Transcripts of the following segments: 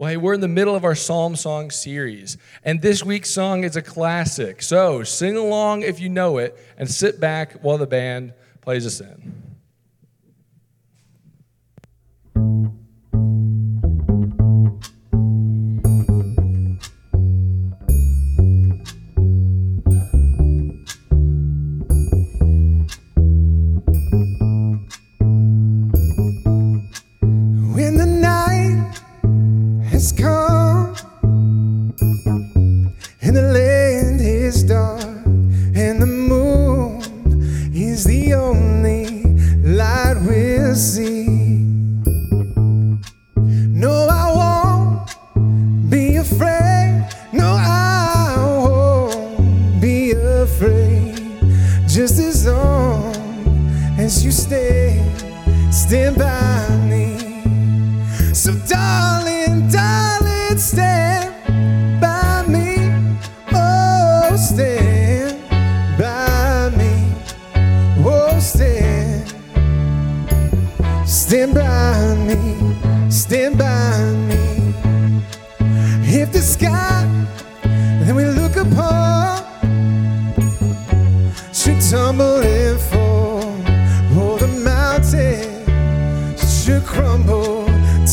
Well, hey, we're in the middle of our Psalm Song series, and this week's song is a classic. So sing along if you know it, and sit back while the band plays us in.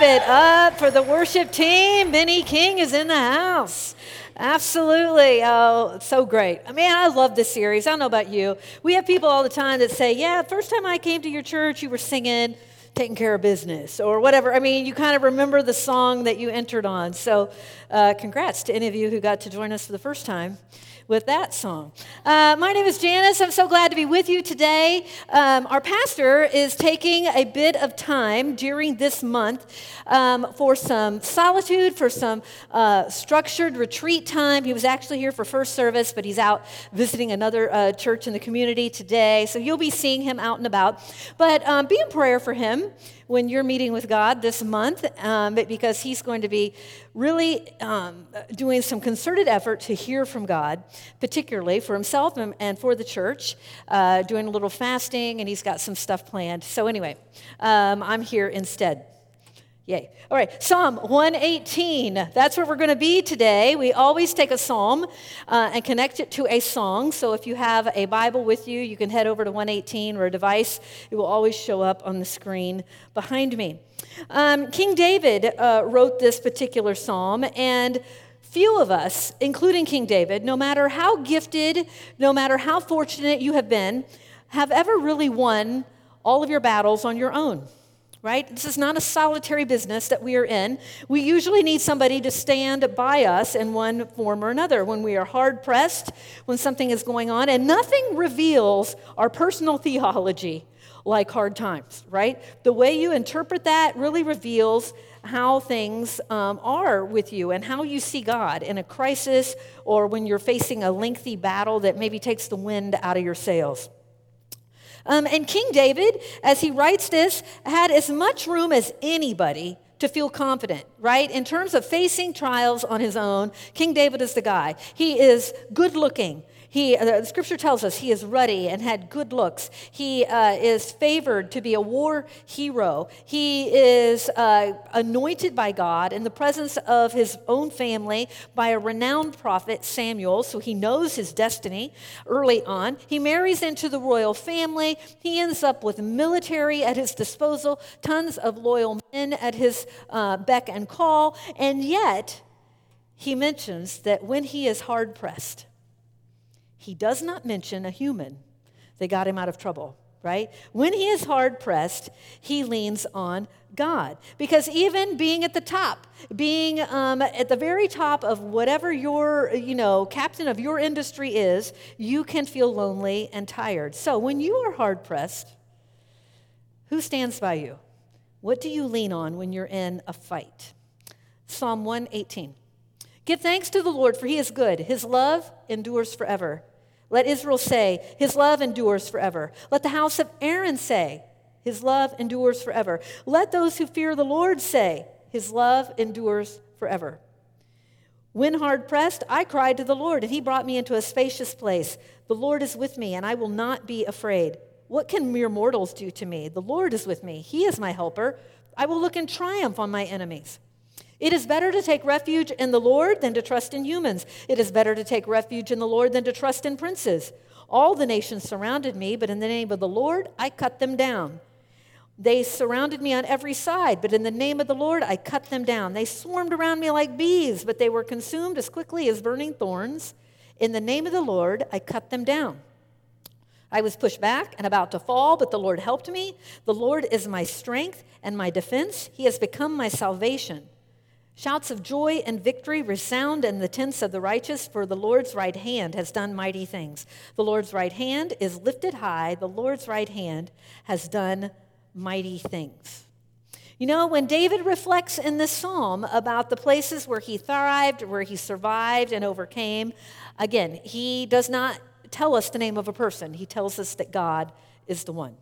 Give it up for the worship team. Benny King is in the house. Absolutely. Oh, so great. I mean, I love this series. I don't know about you. We have people all the time that say, Yeah, first time I came to your church, you were singing taking care of business or whatever. I mean, you kind of remember the song that you entered on. So, uh, congrats to any of you who got to join us for the first time with that song. Uh, my name is Janice. I'm so glad to be with you today. Um, our pastor is taking a bit of time during this month um, for some solitude, for some uh, structured retreat time. He was actually here for first service, but he's out visiting another uh, church in the community today. So you'll be seeing him out and about. But um, be in prayer for him when you're meeting with God this month um, because He's going to be really um, doing some concerted effort to hear from God, particularly for Himself and, for the church, uh, doing a little fasting, and He's got some stuff planned. So, anyway, um, I'm here instead. Yay. All right, Psalm 118. That's where we're going to be today. We always take a psalm uh, and connect it to a song. So if you have a Bible with you, you can head over to 118 or a device. It will always show up on the screen behind me. Um, King David uh, wrote this particular psalm, and few of us, including King David, no matter how gifted, no matter how fortunate you have been, have ever really won all of your battles on your own right? This is not a solitary business that we are in. We usually need somebody to stand by us in one form or another when we are hard pressed, when something is going on, and nothing reveals our personal theology like hard times, right? The way you interpret that really reveals how things um, are with you and how you see God in a crisis or when you're facing a lengthy battle that maybe takes the wind out of your sails. Um, and King David, as he writes this, had as much room as anybody to feel confident, right? In terms of facing trials on his own, King David is the guy. He is good looking. He, uh, the scripture tells us he is ruddy and had good looks. He uh, is favored to be a war hero. He is uh, anointed by God in the presence of his own family by a renowned prophet, Samuel, so he knows his destiny early on. He marries into the royal family. He ends up with military at his disposal, tons of loyal men at his uh, beck and call, and yet he mentions that when he is hard pressed, he does not mention a human that got him out of trouble, right? When he is hard pressed, he leans on God. Because even being at the top, being um, at the very top of whatever your, you know, captain of your industry is, you can feel lonely and tired. So when you are hard pressed, who stands by you? What do you lean on when you're in a fight? Psalm 118. Give thanks to the Lord, for he is good. His love endures forever. Let Israel say, His love endures forever. Let the house of Aaron say, His love endures forever. Let those who fear the Lord say, His love endures forever. When hard pressed, I cried to the Lord, and He brought me into a spacious place. The Lord is with me, and I will not be afraid. What can mere mortals do to me? The Lord is with me. He is my helper. I will look in triumph on my enemies. It is better to take refuge in the Lord than to trust in humans. It is better to take refuge in the Lord than to trust in princes. All the nations surrounded me, but in the name of the Lord, I cut them down. They surrounded me on every side, but in the name of the Lord, I cut them down. They swarmed around me like bees, but they were consumed as quickly as burning thorns. In the name of the Lord, I cut them down. I was pushed back and about to fall, but the Lord helped me. The Lord is my strength and my defense. He has become my salvation. Shouts of joy and victory resound in the tents of the righteous, for the Lord's right hand has done mighty things. The Lord's right hand is lifted high. The Lord's right hand has done mighty things. You know, when David reflects in this psalm about the places where he thrived, where he survived and overcame, again, he does not tell us the name of a person. He tells us that God is the one.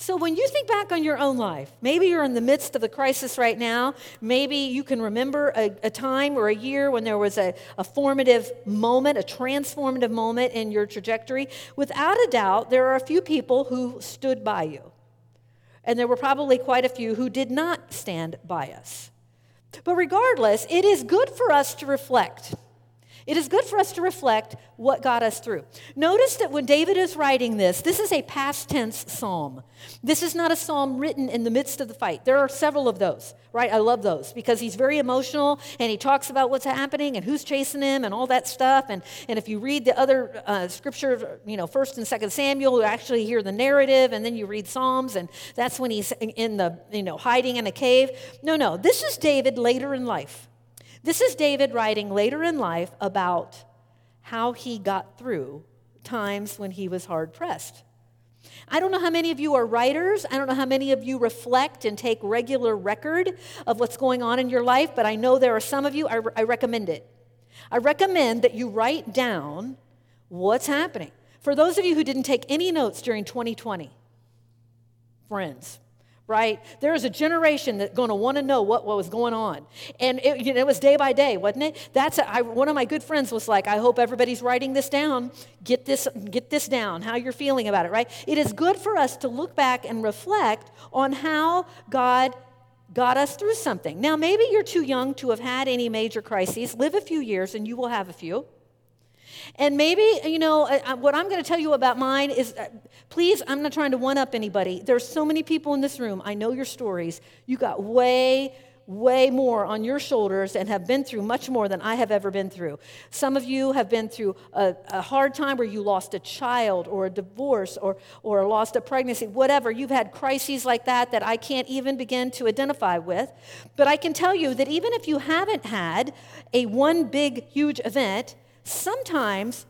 So, when you think back on your own life, maybe you're in the midst of a crisis right now. Maybe you can remember a, a time or a year when there was a, a formative moment, a transformative moment in your trajectory. Without a doubt, there are a few people who stood by you. And there were probably quite a few who did not stand by us. But regardless, it is good for us to reflect it is good for us to reflect what got us through. Notice that when David is writing this, this is a past tense psalm. This is not a psalm written in the midst of the fight. There are several of those, right? I love those because he's very emotional and he talks about what's happening and who's chasing him and all that stuff. And, and if you read the other uh, scripture, you know, 1st and 2nd Samuel, you actually hear the narrative and then you read Psalms and that's when he's in the, you know, hiding in a cave. No, no, this is David later in life. This is David writing later in life about how he got through times when he was hard pressed. I don't know how many of you are writers. I don't know how many of you reflect and take regular record of what's going on in your life, but I know there are some of you. I, I recommend it. I recommend that you write down what's happening. For those of you who didn't take any notes during 2020, friends, right? There is a generation that's going to want to know what, what was going on. And it, you know, it was day by day, wasn't it? That's a, I, one of my good friends was like, I hope everybody's writing this down. Get this, get this down, how you're feeling about it, right? It is good for us to look back and reflect on how God got us through something. Now, maybe you're too young to have had any major crises. Live a few years and you will have a few. And maybe, you know, uh, uh, what I'm going to tell you about mine is uh, please, I'm not trying to one up anybody. There's so many people in this room. I know your stories. You got way, way more on your shoulders and have been through much more than I have ever been through. Some of you have been through a, a hard time where you lost a child or a divorce or, or lost a pregnancy, whatever. You've had crises like that that I can't even begin to identify with. But I can tell you that even if you haven't had a one big, huge event, sometimes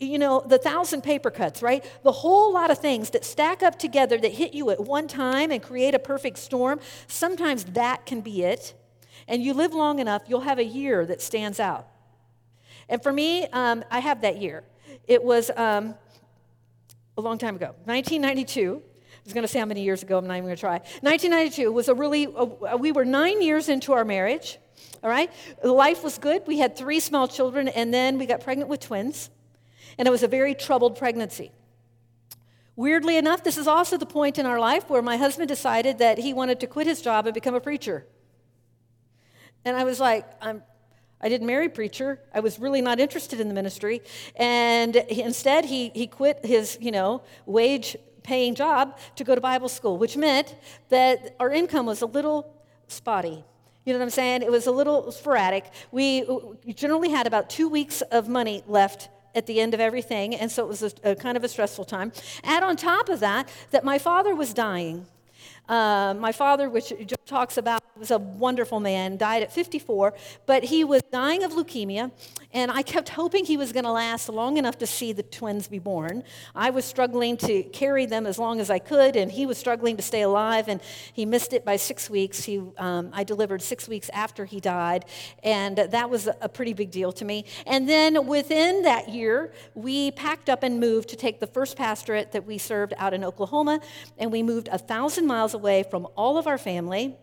you know, the thousand paper cuts, right? The whole lot of things that stack up together that hit you at one time and create a perfect storm, sometimes that can be it. And you live long enough, you'll have a year that stands out. And for me, um, I have that year. It was um, a long time ago, 1992. I was going to say how many years ago, I'm not even going to try. 1992 was a really, uh, we were nine years into our marriage, all right? Life was good. We had three small children, and then we got pregnant with twins and it was a very troubled pregnancy. Weirdly enough, this is also the point in our life where my husband decided that he wanted to quit his job and become a preacher. And I was like, I'm, I didn't marry preacher. I was really not interested in the ministry. And he, instead, he, he quit his, you know, wage paying job to go to Bible school, which meant that our income was a little spotty. You know what I'm saying? It was a little sporadic. We generally had about two weeks of money left at the end of everything, and so it was a, a kind of a stressful time. Add on top of that, that my father was dying. Uh, my father, which talks about, was a wonderful man, died at 54, but he was dying of leukemia, and I kept hoping he was going to last long enough to see the twins be born. I was struggling to carry them as long as I could, and he was struggling to stay alive, and he missed it by six weeks. He, um, I delivered six weeks after he died, and that was a pretty big deal to me. And then within that year, we packed up and moved to take the first pastorate that we served out in Oklahoma, and we moved a thousand miles away from all of our family.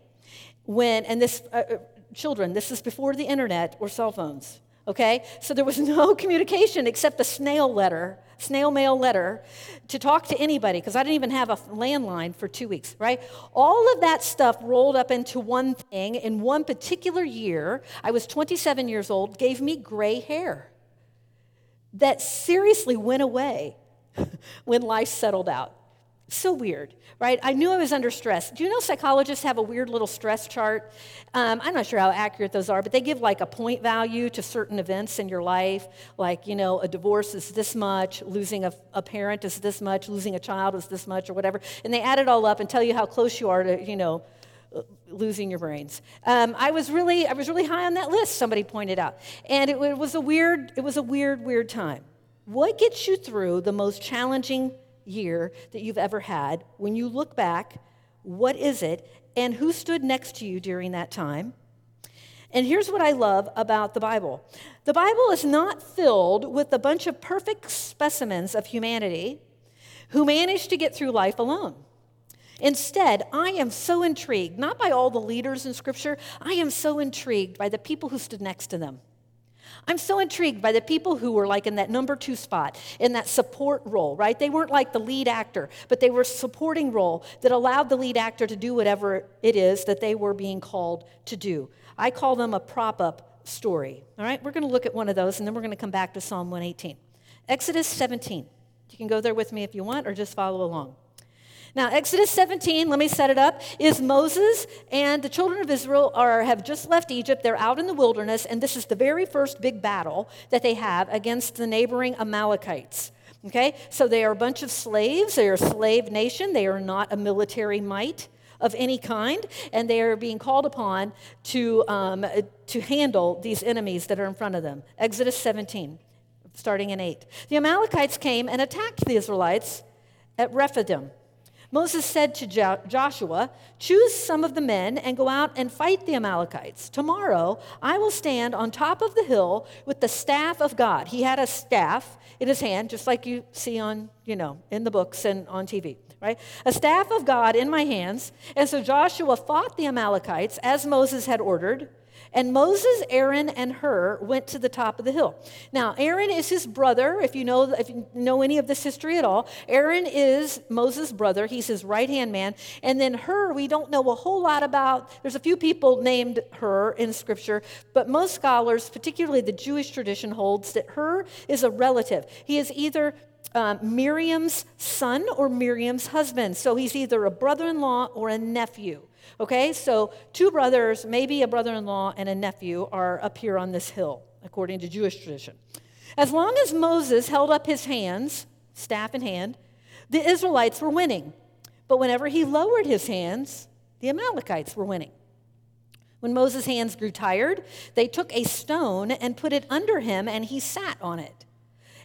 When, and this, uh, uh children, this is before the internet or cell phones okay? So there was no communication except the snail letter, snail mail letter to talk to anybody because I didn't even have a landline for two weeks, right? All of that stuff rolled up into one thing in one particular year. I was 27 years old, gave me gray hair that seriously went away when life settled out. So weird, right? I knew I was under stress. Do you know psychologists have a weird little stress chart? Um, I'm not sure how accurate those are, but they give like a point value to certain events in your life. Like, you know, a divorce is this much, losing a, a parent is this much, losing a child is this much, or whatever. And they add it all up and tell you how close you are to, you know, uh, losing your brains. Um, I was really, I was really high on that list. Somebody pointed out, and it, it was a weird, it was a weird, weird time. What gets you through the most challenging year that you've ever had. When you look back, what is it? And who stood next to you during that time? And here's what I love about the Bible the Bible is not filled with a bunch of perfect specimens of humanity who managed to get through life alone. Instead, I am so intrigued, not by all the leaders in Scripture, I am so intrigued by the people who stood next to them. I'm so intrigued by the people who were like in that number two spot, in that support role, right? They weren't like the lead actor, but they were supporting role that allowed the lead actor to do whatever it is that they were being called to do. I call them a prop up story. All right, we're going to look at one of those and then we're going to come back to Psalm 118. Exodus 17. You can go there with me if you want or just follow along. Now, Exodus 17, let me set it up, is Moses and the children of Israel are, have just left Egypt. They're out in the wilderness, and this is the very first big battle that they have against the neighboring Amalekites. Okay? So they are a bunch of slaves. They are a slave nation. They are not a military might of any kind, and they are being called upon to, um, to handle these enemies that are in front of them. Exodus 17, starting in 8. The Amalekites came and attacked the Israelites at Rephidim. Moses said to jo- Joshua, Choose some of the men and go out and fight the Amalekites. Tomorrow I will stand on top of the hill with the staff of God. He had a staff in his hand, just like you see on, you know, in the books and on TV, right? A staff of God in my hands. And so Joshua fought the Amalekites as Moses had ordered. And Moses, Aaron, and Hur went to the top of the hill. Now, Aaron is his brother. If you know, if you know any of this history at all, Aaron is Moses' brother. He's his right hand man. And then Hur, we don't know a whole lot about. There's a few people named Hur in Scripture, but most scholars, particularly the Jewish tradition, holds that Hur is a relative. He is either um, Miriam's son or Miriam's husband. So he's either a brother in law or a nephew. Okay, so two brothers, maybe a brother in law and a nephew, are up here on this hill, according to Jewish tradition. As long as Moses held up his hands, staff in hand, the Israelites were winning. But whenever he lowered his hands, the Amalekites were winning. When Moses' hands grew tired, they took a stone and put it under him, and he sat on it.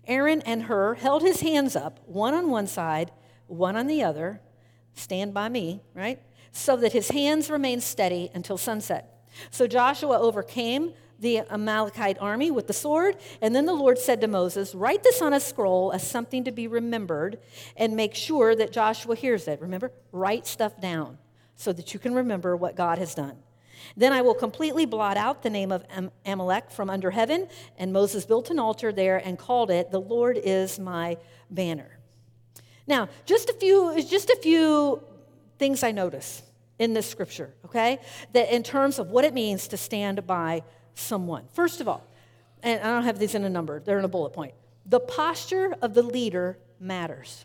Aaron and Hur held his hands up, one on one side, one on the other. Stand by me, right? So that his hands remained steady until sunset. So Joshua overcame the Amalekite army with the sword. And then the Lord said to Moses, Write this on a scroll as something to be remembered and make sure that Joshua hears it. Remember, write stuff down so that you can remember what God has done. Then I will completely blot out the name of Am- Amalek from under heaven. And Moses built an altar there and called it, The Lord is my banner. Now, just a few, just a few things I notice in this scripture, okay? That in terms of what it means to stand by someone. First of all, and I don't have these in a number, they're in a bullet point. The posture of the leader matters.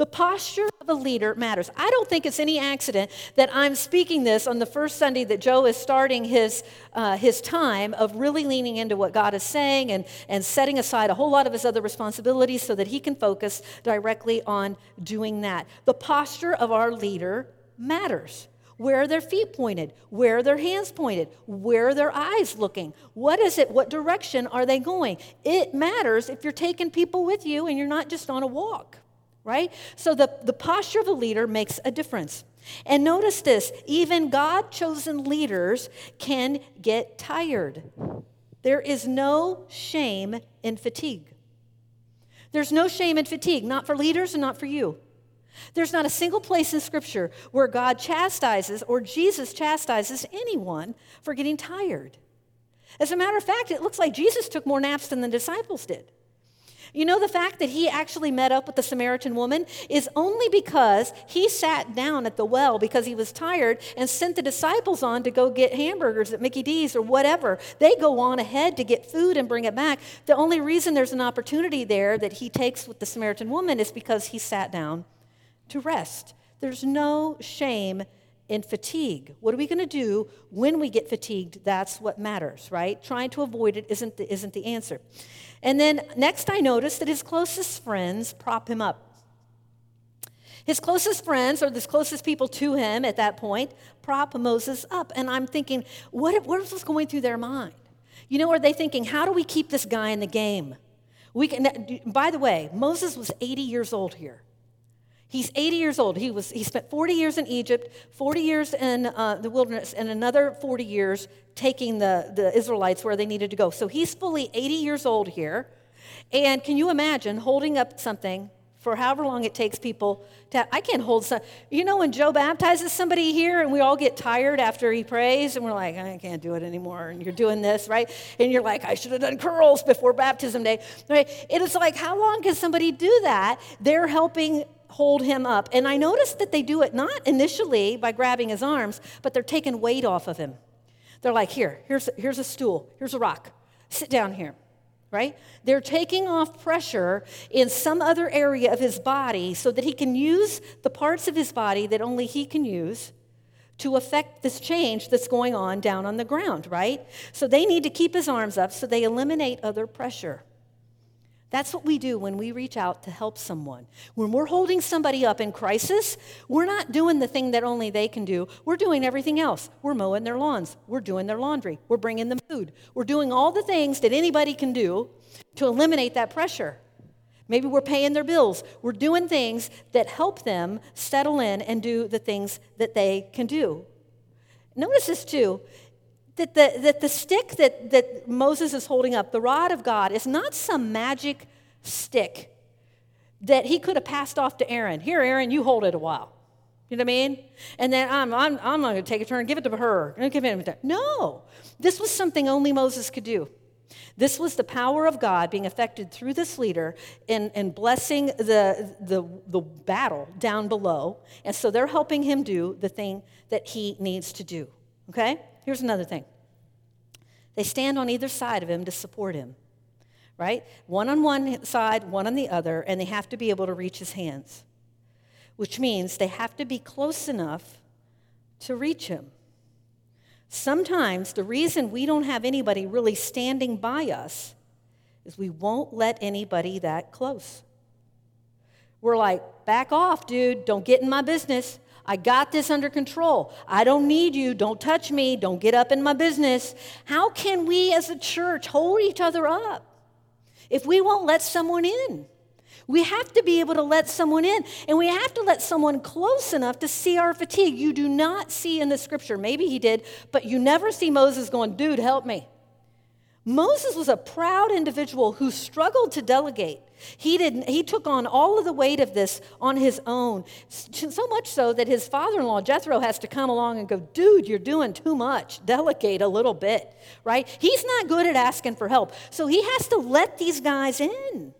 The posture of a leader matters. I don't think it's any accident that I'm speaking this on the first Sunday that Joe is starting his, uh, his time of really leaning into what God is saying and, and setting aside a whole lot of his other responsibilities so that he can focus directly on doing that. The posture of our leader matters. Where are their feet pointed? Where are their hands pointed? Where are their eyes looking? What is it? What direction are they going? It matters if you're taking people with you and you're not just on a walk right? So the, the posture of a leader makes a difference. And notice this even God chosen leaders can get tired. There is no shame in fatigue. There's no shame in fatigue, not for leaders and not for you. There's not a single place in Scripture where God chastises or Jesus chastises anyone for getting tired. As a matter of fact, it looks like Jesus took more naps than the disciples did. You know, the fact that he actually met up with the Samaritan woman is only because he sat down at the well because he was tired and sent the disciples on to go get hamburgers at Mickey D's or whatever. They go on ahead to get food and bring it back. The only reason there's an opportunity there that he takes with the Samaritan woman is because he sat down to rest. There's no shame in fatigue. What are we going to do when we get fatigued? That's what matters, right? Trying to avoid it isn't the, isn't the answer. And then next, I noticed that his closest friends prop him up. His closest friends, or the closest people to him at that point, prop Moses up. And I'm thinking, what, what was going through their mind? You know, are they thinking, how do we keep this guy in the game? We can, by the way, Moses was 80 years old here. He's 80 years old. He, was, he spent 40 years in Egypt, 40 years in uh, the wilderness, and another 40 years taking the, the Israelites where they needed to go. So he's fully 80 years old here. And can you imagine holding up something for however long it takes people to I can't hold you know when Joe baptizes somebody here and we all get tired after he prays and we're like I can't do it anymore and you're doing this right and you're like I should have done curls before baptism day right it is like how long can somebody do that they're helping hold him up. And I noticed that they do it not initially by grabbing his arms, but they're taking weight off of him. They're like, here, here's, here's a stool, here's a rock, sit down here, right? They're taking off pressure in some other area of his body so that he can use the parts of his body that only he can use to affect this change that's going on down on the ground, right? So they need to keep his arms up so they eliminate other pressure. That's what we do when we reach out to help someone. When we're holding somebody up in crisis, we're not doing the thing that only they can do. We're doing everything else. We're mowing their lawns. We're doing their laundry. We're bringing them food. We're doing all the things that anybody can do to eliminate that pressure. Maybe we're paying their bills. We're doing things that help them settle in and do the things that they can do. Notice this too that the, that the stick that, that Moses is holding up, the rod of God, is not some magic stick that he could have passed off to Aaron. Here, Aaron, you hold it a while. You know what I mean? And then I'm, I'm, I'm going to take a turn give it to Hur. Give it to No, this was something only Moses could do. This was the power of God being affected through this leader and, in blessing the, the, the battle down below. And so they're helping him do the thing that he needs to do. Okay? Here's another thing they stand on either side of him to support him, right? One on one side, one on the other, and they have to be able to reach his hands, which means they have to be close enough to reach him. Sometimes the reason we don't have anybody really standing by us is we won't let anybody that close. We're like, back off, dude, don't get in my business. I got this under control. I don't need you. Don't touch me. Don't get up in my business. How can we as a church hold each other up? if we won't let someone in. We have to be able to let someone in, and we have to let someone close enough to see our fatigue. You do not see in the scripture, maybe he did, but you never see Moses going, Dude, help me. Moses was a proud individual who struggled to delegate. He, didn't, he took on all of the weight of this on his own, so much so that his father in law, Jethro, has to come along and go, Dude, you're doing too much. Delegate a little bit, right? He's not good at asking for help. So he has to let these guys in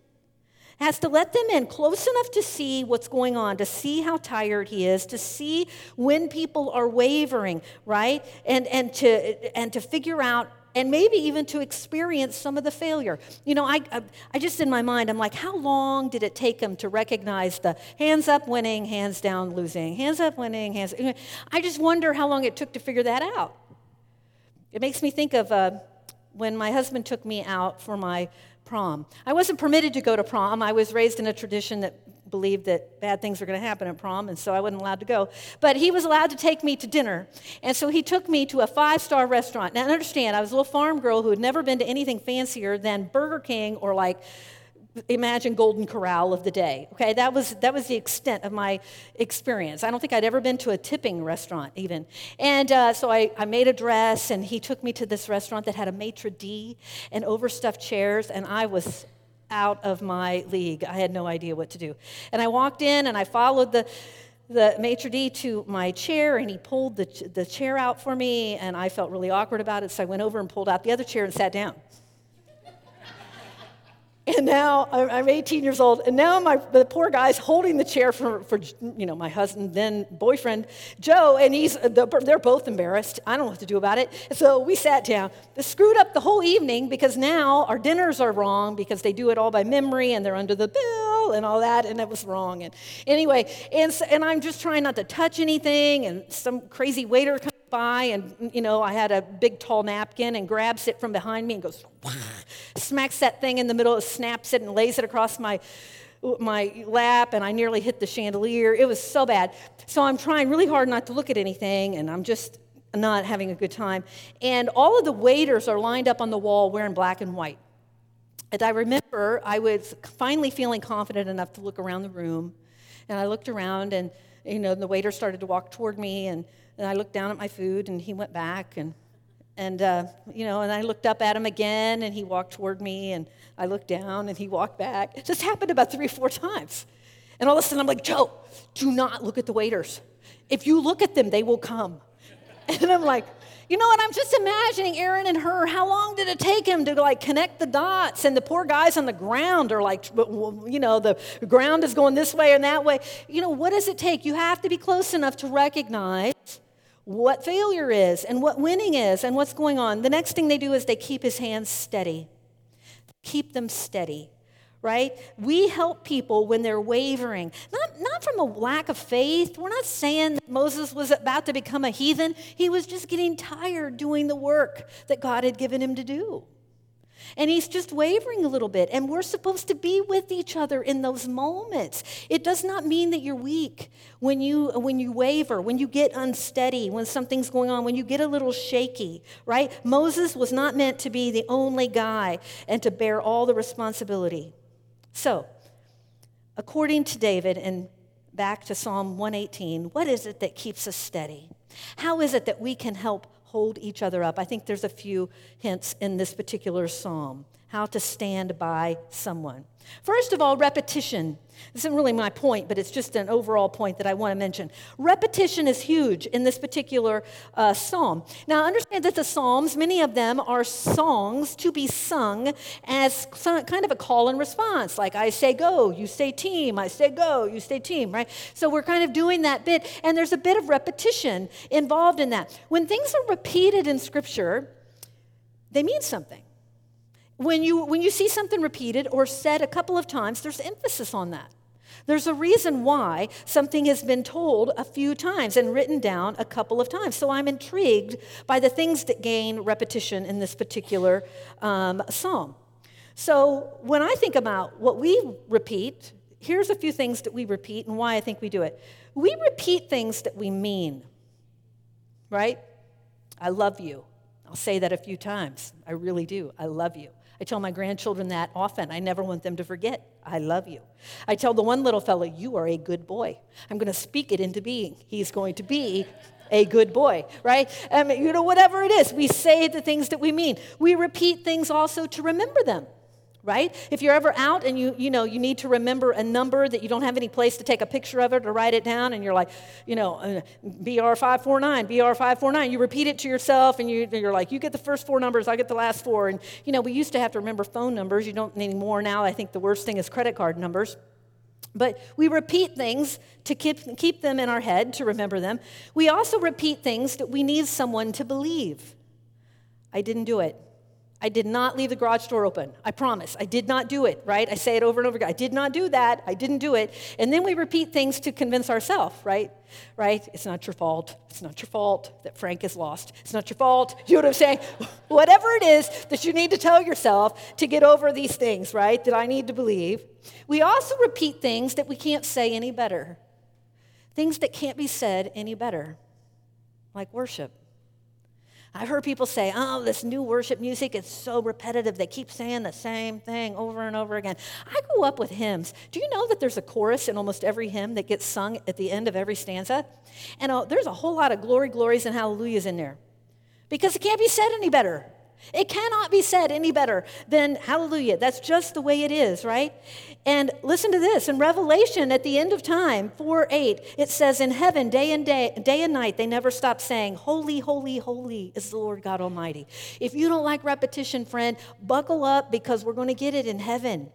has to let them in close enough to see what's going on, to see how tired he is, to see when people are wavering, right? And, and, to, and to figure out and maybe even to experience some of the failure. You know, I, I, just in my mind, I'm like, how long did it take him to recognize the hands up winning, hands down losing, hands up winning, hands. I just wonder how long it took to figure that out. It makes me think of uh, when my husband took me out for my prom. I wasn't permitted to go to prom. I was raised in a tradition that believed that bad things were going to happen at prom, and so I wasn't allowed to go. But he was allowed to take me to dinner. And so he took me to a five star restaurant. Now, understand, I was a little farm girl who had never been to anything fancier than Burger King or like imagine golden corral of the day okay? That was that was the extent of my experience. I don't think i'd ever been to a tipping restaurant even. And uh, so I, I made a dress and he took me to this restaurant that had a maitre d and overstuffed chairs and i was out of my league. I had no idea what to do. And i walked in and i followed the the maitre d to my chair and he pulled the, the chair out for me and i felt really awkward about it so i went over and pulled out the other chair and sat down and now I'm 18 years old, and now my the poor guy's holding the chair for, for you know my husband, then boyfriend Joe, and he's they're both embarrassed. I don't know what to do about it. So we sat down. They screwed up the whole evening because now our dinners are wrong because they do it all by memory and they're under the bill and all that, and it was wrong. And anyway, and so, and I'm just trying not to touch anything, and some crazy waiter comes by and you know i had a big tall napkin and grabs it from behind me and goes smacks that thing in the middle snaps it and lays it across my my lap and i nearly hit the chandelier. It was so bad. So i'm trying really hard not to look at anything and i'm just not having a good time. And all of the waiters are lined up on the wall wearing black and white. And i remember i was finally feeling confident enough to look around the room and i looked around and you know the waiter started to walk toward me and and I looked down at my food, and he went back, and and uh, you know, and I looked up at him again, and he walked toward me, and I looked down, and he walked back. It just happened about three or four times, and all of a sudden I'm like, Joe, do not look at the waiters. If you look at them, they will come. And I'm like, you know what? I'm just imagining Aaron and Hur. How long did it take him to like connect the dots? And the poor guys on the ground are like, you know, the ground is going this way and that way. You know, what does it take? You have to be close enough to recognize what failure is and what winning is and what's going on. The next thing they do is they keep his hands steady. Keep them steady, right? We help people when they're wavering, not, not from a lack of faith. We're not saying that Moses was about to become a heathen, he was just getting tired doing the work that God had given him to do. And he's just wavering a little bit. And we're supposed to be with each other in those moments. It does not mean that you're weak when you, when you waver, when you get unsteady, when something's going on, when you get a little shaky, right? Moses was not meant to be the only guy and to bear all the responsibility. So, according to David, and back to Psalm 118, what is it that keeps us steady? How is it that we can help hold each other up. I think there's a few hints in this particular psalm how to stand by someone. First of all, repetition. This isn't really my point, but it's just an overall point that I want to mention. Repetition is huge in this particular uh, psalm. Now, understand that the psalms, many of them are songs to be sung as kind of a call and response. Like I say go, you say team, I say go, you say team, right? So we're kind of doing that bit, and there's a bit of repetition involved in that. When things are repeated in Scripture, they mean something. When you, when you see something repeated or said a couple of times, there's emphasis on that. There's a reason why something has been told a few times and written down a couple of times. So I'm intrigued by the things that gain repetition in this particular um, psalm. So when I think about what we repeat, here's a few things that we repeat and why I think we do it. We repeat things that we mean, right? I love you. I'll say that a few times. I really do. I love you. I tell my grandchildren that often. I never want them to forget. I love you. I tell the one little fellow, You are a good boy. I'm going to speak it into being. He's going to be a good boy, right? Mean, you know, whatever it is, we say the things that we mean. We repeat things also to remember them right if you're ever out and you you know you need to remember a number that you don't have any place to take a picture of it or write it down and you're like you know uh, br549 br549 you repeat it to yourself and you, you're like you get the first four numbers i get the last four and you know we used to have to remember phone numbers you don't anymore now i think the worst thing is credit card numbers but we repeat things to keep, keep them in our head, to remember them. We also repeat things that we need someone to believe. I didn't do it. I did not leave the garage door open. I promise. I did not do it, right? I say it over and over again. I did not do that. I didn't do it. And then we repeat things to convince ourselves, right? Right? It's not your fault. It's not your fault that Frank is lost. It's not your fault. You know what I'm saying? Whatever it is that you need to tell yourself to get over these things, right? That I need to believe. We also repeat things that we can't say any better. Things that can't be said any better, like worship. I've heard people say, oh, this new worship music is so repetitive. They keep saying the same thing over and over again. I grew up with hymns. Do you know that there's a chorus in almost every hymn that gets sung at the end of every stanza? And uh, there's a whole lot of glory, glories, and hallelujahs in there because it can't be said any better. It cannot be said any better than hallelujah. That's just the way it is, right? And listen to this in Revelation at the end of time, 4 8, it says, In heaven, day and day, day and night, they never stop saying, Holy, holy, holy is the Lord God Almighty. If you don't like repetition, friend, buckle up because we're going to get it in heaven.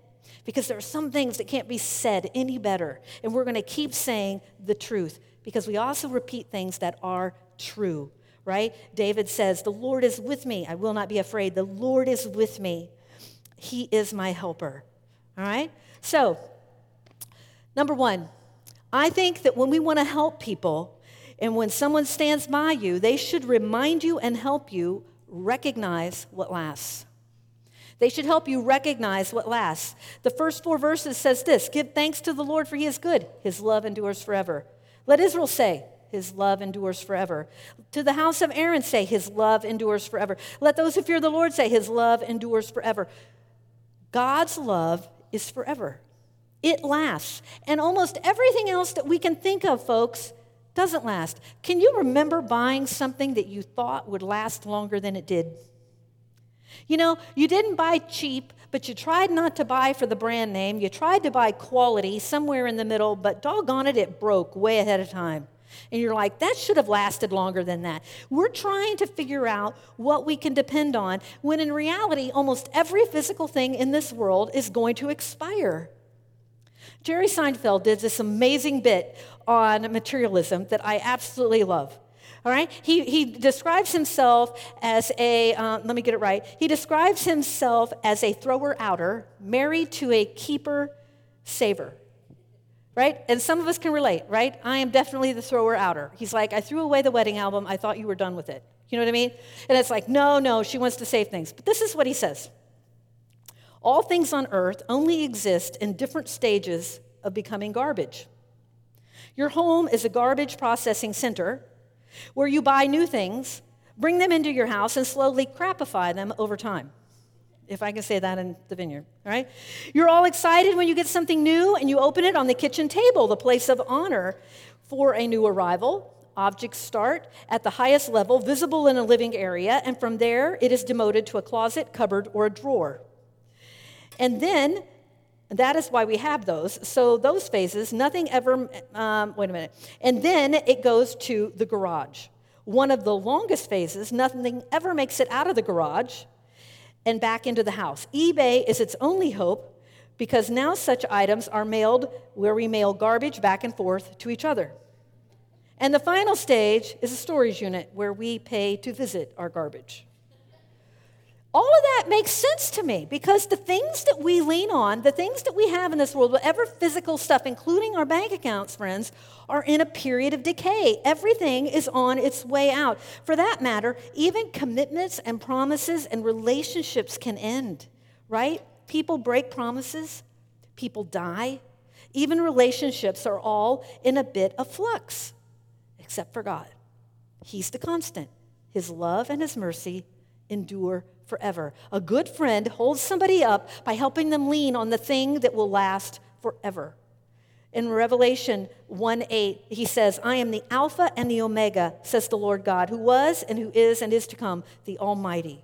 Because there are some things that can't be said any better. And we're going to keep saying the truth because we also repeat things that are true right? David says, The Lord is with me. I will not be afraid. The Lord is with me. He is my helper. All right? So, number one, I think that when we want to help people and when someone stands by you, they should remind you and help you recognize what lasts. They should help you recognize what lasts. The first four verses says this Give thanks to the Lord, for he is good. His love endures forever. Let Israel say, his love endures forever. To the house of Aaron say, His love endures forever. Let those who fear the Lord say, His love endures forever. God's love is forever, it lasts. And almost everything else that we can think of, folks, doesn't last. Can you remember buying something that you thought would last longer than it did? You know, you didn't buy cheap, but you tried not to buy for the brand name. You tried to buy quality somewhere in the middle, but doggone it, it broke way ahead of time. And you're like, that should have lasted longer than that. We're trying to figure out what we can depend on when in reality, almost every physical thing in this world is going to expire. Jerry Seinfeld did this amazing bit on materialism that I absolutely love. All right? He, he describes himself as a, uh, let me get it right. He describes himself as a thrower outer married to a keeper saver right? And some of us can relate, right? I am definitely the thrower outer. He's like, I threw away the wedding album. I thought you were done with it. You know what I mean? And it's like, no, no, she wants to save things. But this is what he says All things on earth only exist in different stages of becoming garbage. Your home is a garbage processing center where you buy new things, bring them into your house, and slowly crapify them over time if I can say that in the vineyard, right? You're all excited when you get something new and you open it on the kitchen table, the place of honor for a new arrival. Objects start at the highest level, visible in a living area, and from there it is demoted to a closet, cupboard, or a drawer. And then, that is why we have those. So, those phases, nothing ever, um, wait a minute. And then it goes to the garage. One of the longest phases, nothing ever makes it out of the garage and back into the house. eBay is its only hope because now such items are mailed where we mail garbage back and forth to each other. And the final stage is a storage unit where we pay to visit our garbage all of that makes sense to me because the things that we lean on, the things that we have in this world, whatever physical stuff, including our bank accounts, friends, are in a period of decay. Everything is on its way out. For that matter, even commitments and promises and relationships can end, right? People break promises, people die. Even relationships are all in a bit of flux, except for God. He's the constant. His love and His mercy endure forever. A good friend holds somebody up by helping them lean on the thing that will last forever. In Revelation 1 8, he says, I am the Alpha and the Omega, says the Lord God, who was and who is and is to come, the Almighty.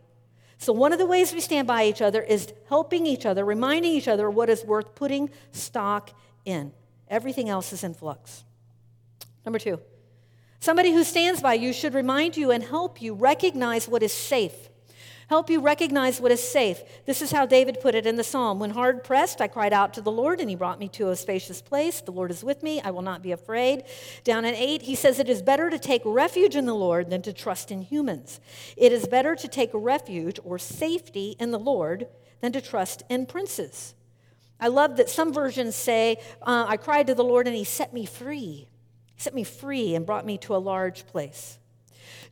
So, one of the ways we stand by each other is helping each other, reminding each other what is worth putting stock in. Everything else is in flux. Number two, somebody who stands by you should remind you and help you recognize what is safe help you recognize what is safe. This is how David put it in the psalm. When hard pressed, I cried out to the Lord, and he brought me to a spacious place. The Lord is with me. I will not be afraid. Down in 8, he says, It is better to take refuge in the Lord than to trust in humans. It is better to take refuge or safety in the Lord than to trust in princes. I love that some versions say, uh, I cried to the Lord, and he set me free. He set me free and brought me to a large place.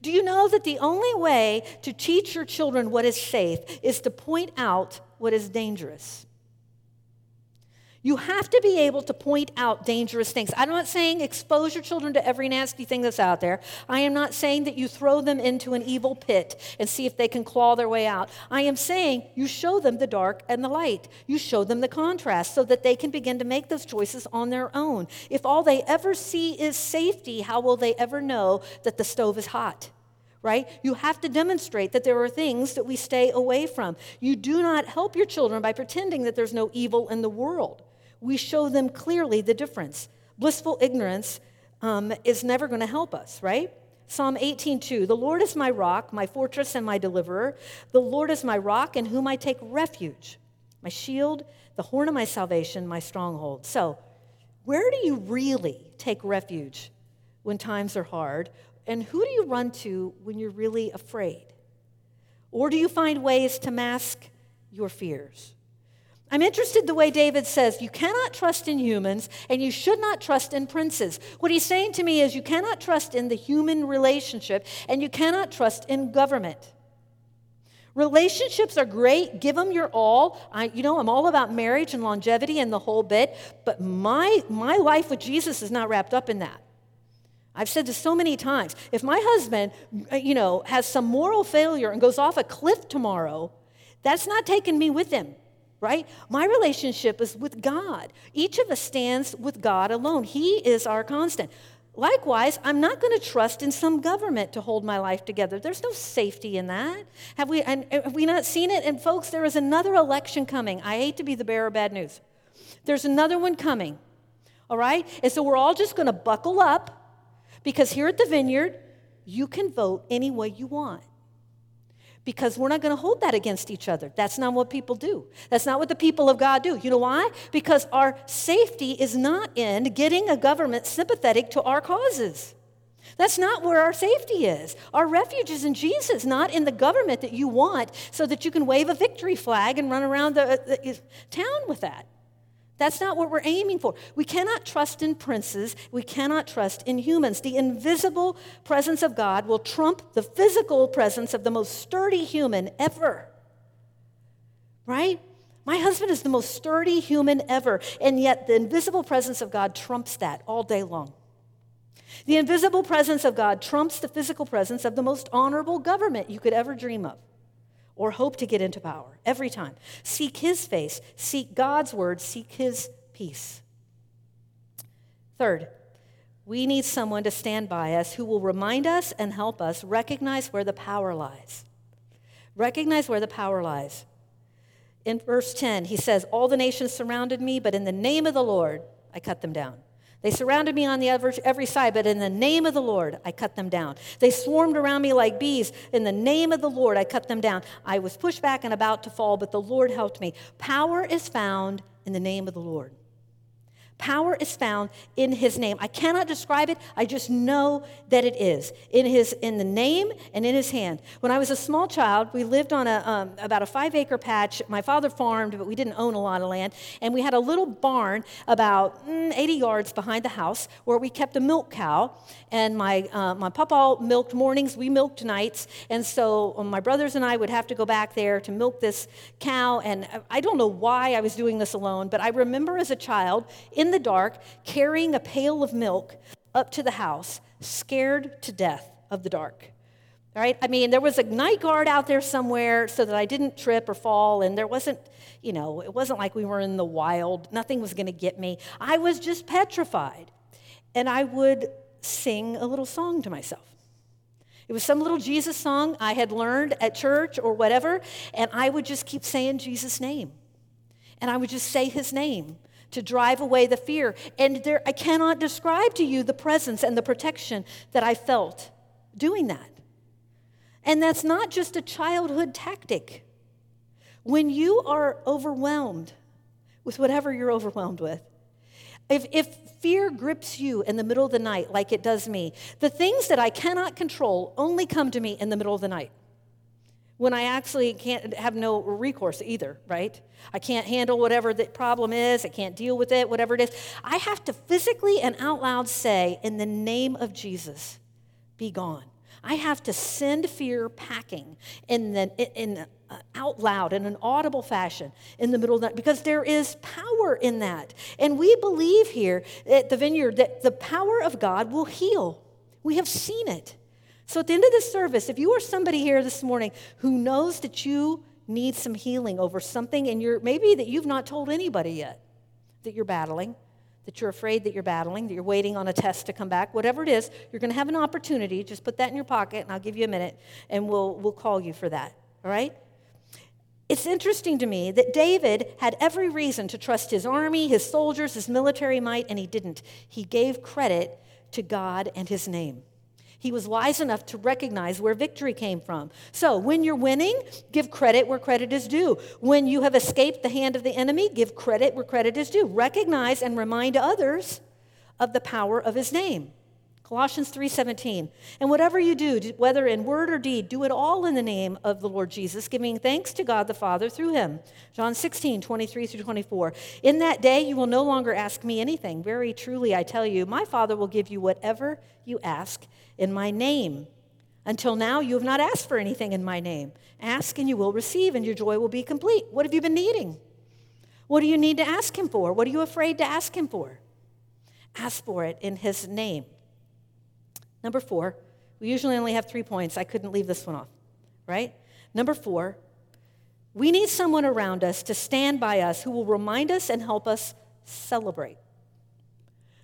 Do you know that the only way to teach your children what is safe is to point out what is dangerous? You have to be able to point out dangerous things. I'm not saying expose your children to every nasty thing that's out there. I am not saying that you throw them into an evil pit and see if they can claw their way out. I am saying you show them the dark and the light. You show them the contrast so that they can begin to make those choices on their own. If all they ever see is safety, how will they ever know that the stove is hot? right? You have to demonstrate that there are things that we stay away from. You do not help your children by pretending that there's no evil in the world we show them clearly the difference. Blissful ignorance um, is never going to help us, right? Psalm 18:2 The Lord is my rock, my fortress and my deliverer. The Lord is my rock in whom I take refuge, my shield, the horn of my salvation, my stronghold. So, where do you really take refuge when times are hard? And who do you run to when you're really afraid? Or do you find ways to mask your fears? I'm interested the way David says, you cannot trust in humans and you should not trust in princes. What he's saying to me is, you cannot trust in the human relationship and you cannot trust in government. Relationships are great, give them your all. I, you know, I'm all about marriage and longevity and the whole bit, but my, my life with Jesus is not wrapped up in that. I've said this so many times. If my husband, uh, you know, has some moral failure and goes off a cliff tomorrow, that's not taking me with him right? My relationship is with God. Each of us stands with God alone. He is our constant. Likewise, I'm not going to trust in some government to hold my life together. There's no safety in that. Have we, and have we not seen it? And folks, there is another election coming. I hate to be the bearer of bad news. There's another one coming. All right? And so we're all just going to buckle up because here at the vineyard, you can vote any way you want because we're not going to hold that against each other. That's not what people do. That's not what the people of God do. You know why? Because our safety is not in getting a government sympathetic to our causes. That's not where our safety is. Our refuge is in Jesus, not in the government that you want so that you can wave a victory flag and run around the, uh, the uh, town with that. That's not what we're aiming for. We cannot trust in princes. We cannot trust in humans. The invisible presence of God will trump the physical presence of the most sturdy human ever. Right? My husband is the most sturdy human ever, and yet the invisible presence of God trumps that all day long. The invisible presence of God trumps the physical presence of the most honorable government you could ever dream of or hope to get into power every time. Seek His face, seek God's word, seek His peace. Third, we need someone to stand by us who will remind us and help us recognize where the power lies. Recognize where the power lies. In verse 10, he says, All the nations surrounded me, but in the name of the Lord, I cut them down. They surrounded me on the every side, but in the name of the Lord, I cut them down. They swarmed around me like bees. In the name of the Lord, I cut them down. I was pushed back and about to fall, but the Lord helped me. Power is found in the name of the Lord. Power is found in his name. I cannot describe it. I just know that it is in his in the name and in his hand. When I was a small child, we lived on a um, about a five acre patch. My father farmed, but we didn't own a lot of land, and we had a little barn about mm, 80 yards behind the house where we kept a milk cow. And my uh, my papa milked mornings, we milked nights, and so um, my brothers and I would have to go back there to milk this cow. And I don't know why I was doing this alone, but I remember as a child in the dark, carrying a pail of milk up to the house, scared to death of the dark. Right? I mean, there was a night guard out there somewhere so that I didn't trip or fall, and there wasn't, you know, it wasn't like we were in the wild. Nothing was going to get me. I was just petrified. And I would sing a little song to myself. It was some little Jesus song I had learned at church or whatever, and I would just keep saying Jesus' name. And I would just say his name to drive away the fear. And there, I cannot describe to you the presence and the protection that I felt doing that. And that's not just a childhood tactic. When you are overwhelmed with whatever you're overwhelmed with, if, if fear grips you in the middle of the night like it does me, the things that I cannot control only come to me in the middle of the night when I actually can't have no recourse either, right? I can't handle whatever the problem is, I can't deal with it, whatever it is. I have to physically and out loud say, in the name of Jesus, be gone. I have to send fear packing in, the, in uh, out loud in an audible fashion in the middle of that because there is power in that. And we believe here at the vineyard that the power of God will heal. We have seen it. So at the end of this service, if you are somebody here this morning who knows that you need some healing over something and you're maybe that you've not told anybody yet that you're battling, that you're afraid that you're battling, that you're waiting on a test to come back, whatever it is, you're going to have an opportunity. Just put that in your pocket, and I'll give you a minute, and we'll, we'll call you for that. All right? It's interesting to me that David had every reason to trust his army, his soldiers, his military might, and he didn't. He gave credit to God and his name. He was wise enough to recognize where victory came from. So, when you're winning, give credit where credit is due. When you have escaped the hand of the enemy, give credit where credit is due. Recognize and remind others of the power of his name. Colossians 3:17. And whatever you do, whether in word or deed, do it all in the name of the Lord Jesus, giving thanks to God the Father through him. John 16, 23 through 24. In that day you will no longer ask me anything. Very truly I tell you, my Father will give you whatever you ask in my name. Until now, you have not asked for anything in my name. Ask and you will receive, and your joy will be complete. What have you been needing? What do you need to ask him for? What are you afraid to ask him for? Ask for it in his name. Number four, we usually only have three points. I couldn't leave this one off, right? Number four, we need someone around us to stand by us who will remind us and help us celebrate.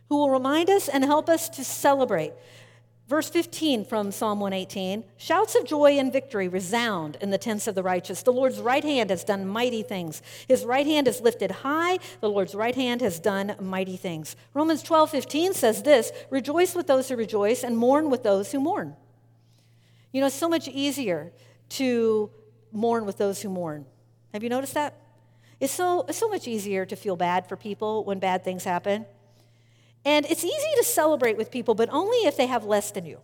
Who will remind us and help us to celebrate. Verse 15 from Psalm 118 Shouts of joy and victory resound in the tents of the righteous. The Lord's right hand has done mighty things. His right hand is lifted high. The Lord's right hand has done mighty things. Romans 12 15 says this Rejoice with those who rejoice and mourn with those who mourn. You know, it's so much easier to mourn with those who mourn. Have you noticed that? It's so, it's so much easier to feel bad for people when bad things happen. And it's easy to celebrate with people, but only if they have less than you.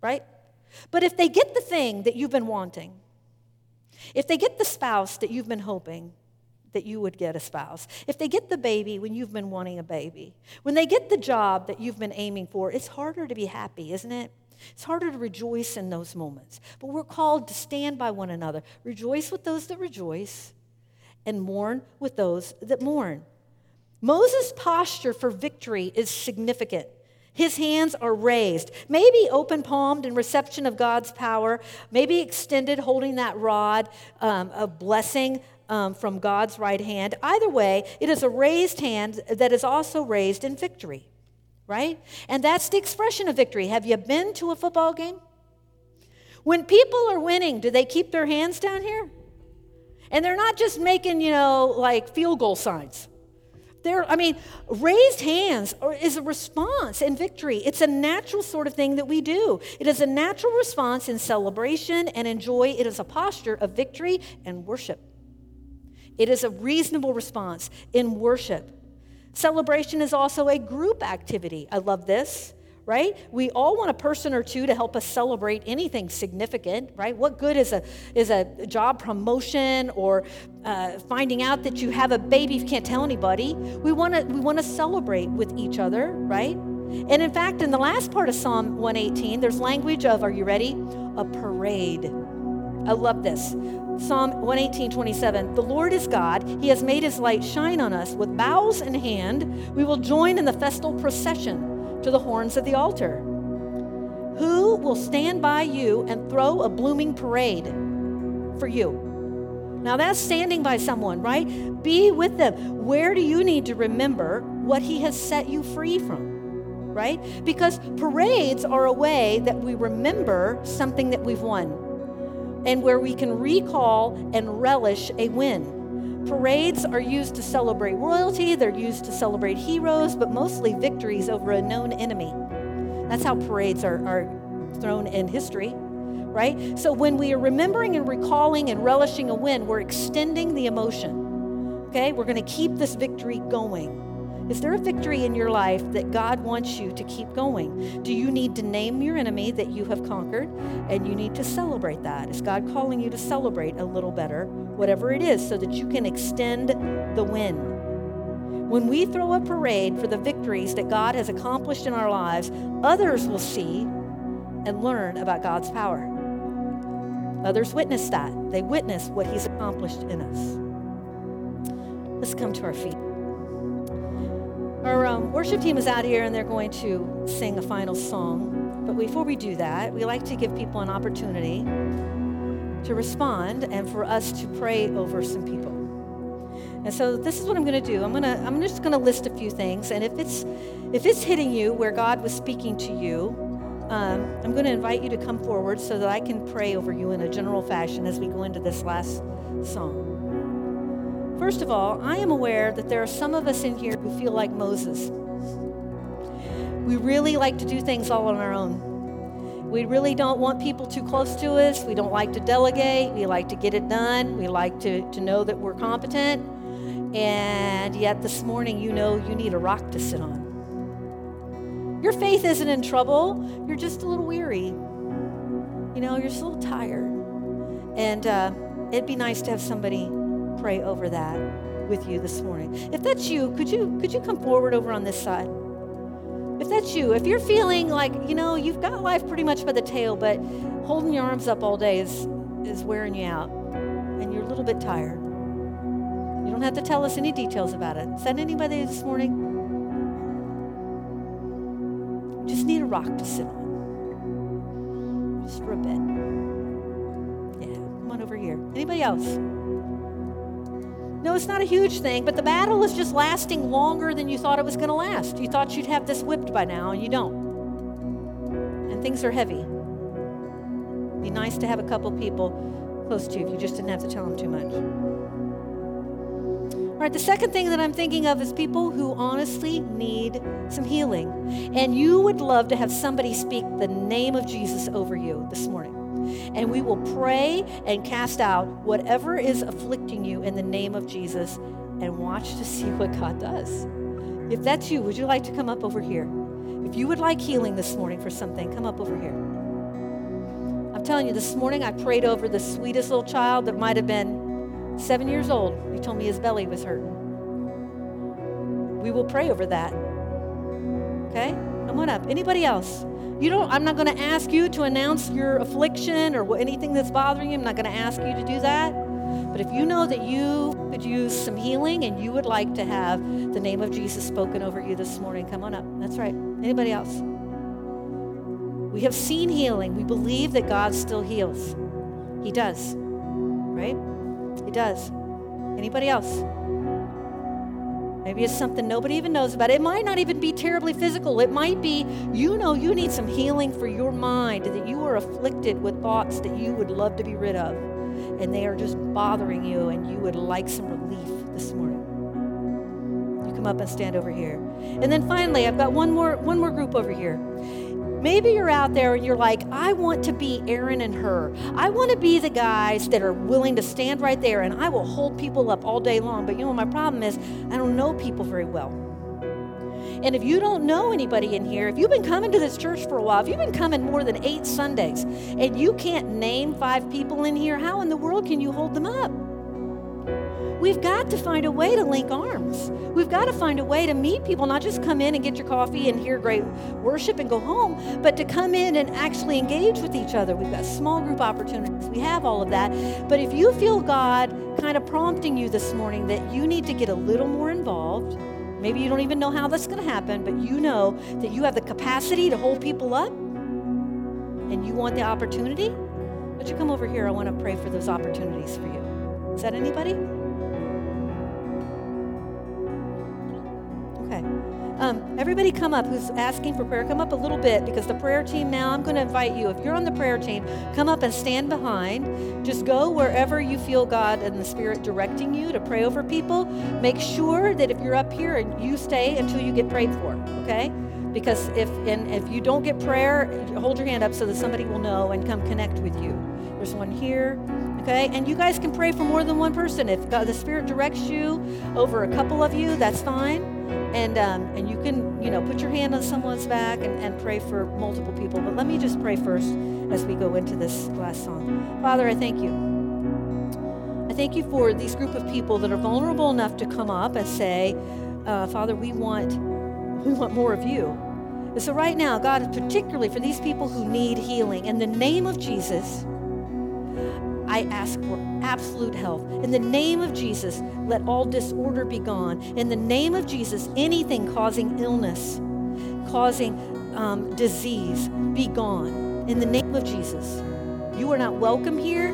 Right? But if they get the thing that you've been wanting, if they get the spouse that you've been hoping that you would get a spouse, if they get the baby when you've been wanting a baby, when they get the job that you've been aiming for, it's harder to be happy, isn't it? It's harder to rejoice in those moments. But we're called to stand by one another, rejoice with those that rejoice, and mourn with those that mourn. Moses' posture for victory is significant. His hands are raised, maybe open palmed in reception of God's power, maybe extended holding that rod um, of blessing um, from God's right hand. Either way, it is a raised hand that is also raised in victory, right? And that's the expression of victory. Have you been to a football game? When people are winning, do they keep their hands down here? And they're not just making, you know, like field goal signs. There, I mean, raised hands is a response in victory. It's a natural sort of thing that we do. It is a natural response in celebration and in joy. It is a posture of victory and worship. It is a reasonable response in worship. Celebration is also a group activity. I love this right? We all want a person or two to help us celebrate anything significant, right? What good is a, is a job promotion or uh, finding out that you have a baby you can't tell anybody? We want to we wanna celebrate with each other, right? And in fact, in the last part of Psalm 118, there's language of, are you ready? A parade. I love this. Psalm 118, 27. The Lord is God. He has made his light shine on us. With boughs in hand, we will join in the festal procession to the horns of the altar. Who will stand by you and throw a blooming parade for you? Now that's standing by someone, right? Be with them. Where do you need to remember what He has set you free from? Right? Because parades are a way that we remember something that we've won and where we can recall and relish a win. Parades are used to celebrate royalty, they're used to celebrate heroes, but mostly victories over a known enemy. That's how parades are, are thrown in history right? So when we are remembering and recalling and relishing a win, we're extending the emotion. Okay? We're going to keep this victory going. Is there a victory in your life that God wants you to keep going? Do you need to name your enemy that you have conquered and you need to celebrate that? Is God calling you to celebrate a little better, whatever it is, so that you can extend the win? When we throw a parade for the victories that God has accomplished in our lives, others will see and learn about God's power. Others witness that. They witness what He's accomplished in us. Let's come to our feet. Our um, worship team is out here and they're going to sing a final song. But before we do that, we like to give people an opportunity to respond and for us to pray over some people. And so this is what I'm going to do. I'm going to I'm just going to list a few things and if it's if it's hitting you where God was speaking to you, um, I'm going to invite you to come forward so that I can pray over you in a general fashion as we go into this last song. First of all, I am aware that there are some of us in here who feel like Moses. We really like to do things all on our own. We really don't want people too close to us. We don't like to delegate. We like to get it done. We like to, to know that we're competent. And yet, this morning, you know you need a rock to sit on. Your faith isn't in trouble. You're just a little weary. You know, you're just a little tired. And uh, it'd be nice to have somebody pray over that with you this morning. If that's you, could you could you come forward over on this side? If that's you, if you're feeling like, you know, you've got life pretty much by the tail, but holding your arms up all day is is wearing you out and you're a little bit tired. You don't have to tell us any details about it. Is that anybody this morning? just need a rock to sit on. Just for a bit. Yeah, come on over here. Anybody else? No, it's not a huge thing, but the battle is just lasting longer than you thought it was going to last. You thought you'd have this whipped by now, and you don't. And things are heavy. It'd be nice to have a couple people close to you if you just didn't have to tell them too much. All right, the second thing that I'm thinking of is people who honestly need some healing. And you would love to have somebody speak the name of Jesus over you this morning. And we will pray and cast out whatever is afflicting you in the name of Jesus and watch to see what God does. If that's you, would you like to come up over here? If you would like healing this morning for something, come up over here. I'm telling you, this morning I prayed over the sweetest little child that might have been seven years old. He told me his belly was hurting. We will pray over that. Okay? Come on up. Anybody else? You don't, I'm not going to ask you to announce your affliction or anything that's bothering you. I'm not going to ask you to do that. But if you know that you could use some healing and you would like to have the name of Jesus spoken over you this morning, come on up. That's right. Anybody else? We have seen healing. We believe that God still heals. He does. Right? He does. Anybody else? Maybe it's something nobody even knows about. It might not even be terribly physical. It might be you know you need some healing for your mind, that you are afflicted with thoughts that you would love to be rid of, and they are just bothering you, and you would like some relief this morning. You come up and stand over here. And then finally, I've got one more one more group over here. Maybe you're out there and you're like, I want to be Aaron and Hur. I want to be the guys that are willing to stand right there and I will hold people up all day long. But you know, my problem is I don't know people very well. And if you don't know anybody in here, if you've been coming to this church for a while, if you've been coming more than eight Sundays, and you can't name five people in here, how in the world can you hold them up? We've got to find a way to link arms. We've got to find a way to meet people, not just come in and get your coffee and hear great worship and go home, but to come in and actually engage with each other. We've got small group opportunities. We have all of that. But if you feel God kind of prompting you this morning that you need to get a little more involved, maybe you don't even know how that's going to happen, but you know that you have the capacity to hold people up, and you want the opportunity, would you come over here? I want to pray for those opportunities for you. Is that anybody? Um, everybody come up who's asking for prayer. Come up a little bit because the prayer team now, I'm going to invite you. If you're on the prayer team, come up and stand behind. Just go wherever you feel God and the Spirit directing you to pray over people. Make sure that if you're up here and you stay until you get prayed for, okay? Because if and if you don't get prayer, hold your hand up so that somebody will know and come connect with you. There's one here. Okay, and you guys can pray for more than one person. If God, the Spirit directs you over a couple of you, that's fine. And um, and you can you know put your hand on someone's back and, and pray for multiple people. But let me just pray first as we go into this last song. Father i thank you. I thank you for these group of people that are vulnerable enough to come up and say uh, father we want we want more of you. And so right now god particularly for these people who need healing in the name of jesus I ask for absolute health. In the name of Jesus, let all disorder be gone. In the name of Jesus, anything causing illness, causing um, disease, be gone. In the name of Jesus. You are not welcome here.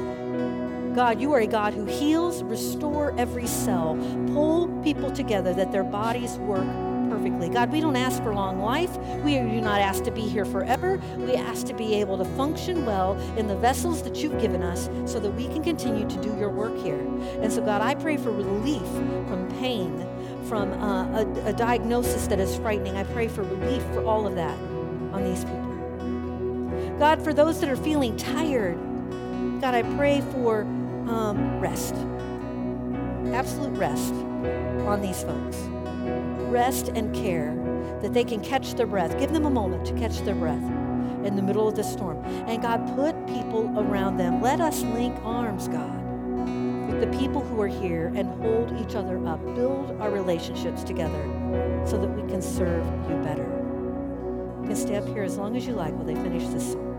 God, you are a God who heals, restore every cell, pull people together that their bodies work perfectly. God, we don't ask for long life. We do not ask to be here forever. We ask to be able to function well in the vessels that you've given us so that we can continue to do your work here. And so, God, I pray for relief from pain, from uh, a, a diagnosis that is frightening. I pray for relief for all of that on these people. God, for those that are feeling tired, God, I pray for um, rest, absolute rest on these folks rest and care, that they can catch their breath. Give them a moment to catch their breath in the middle of the storm. And God, put people around them. Let us link arms, God, with the people who are here and hold each other up. Build our relationships together so that we can serve you better. You can stay up here as long as you like while they finish this song.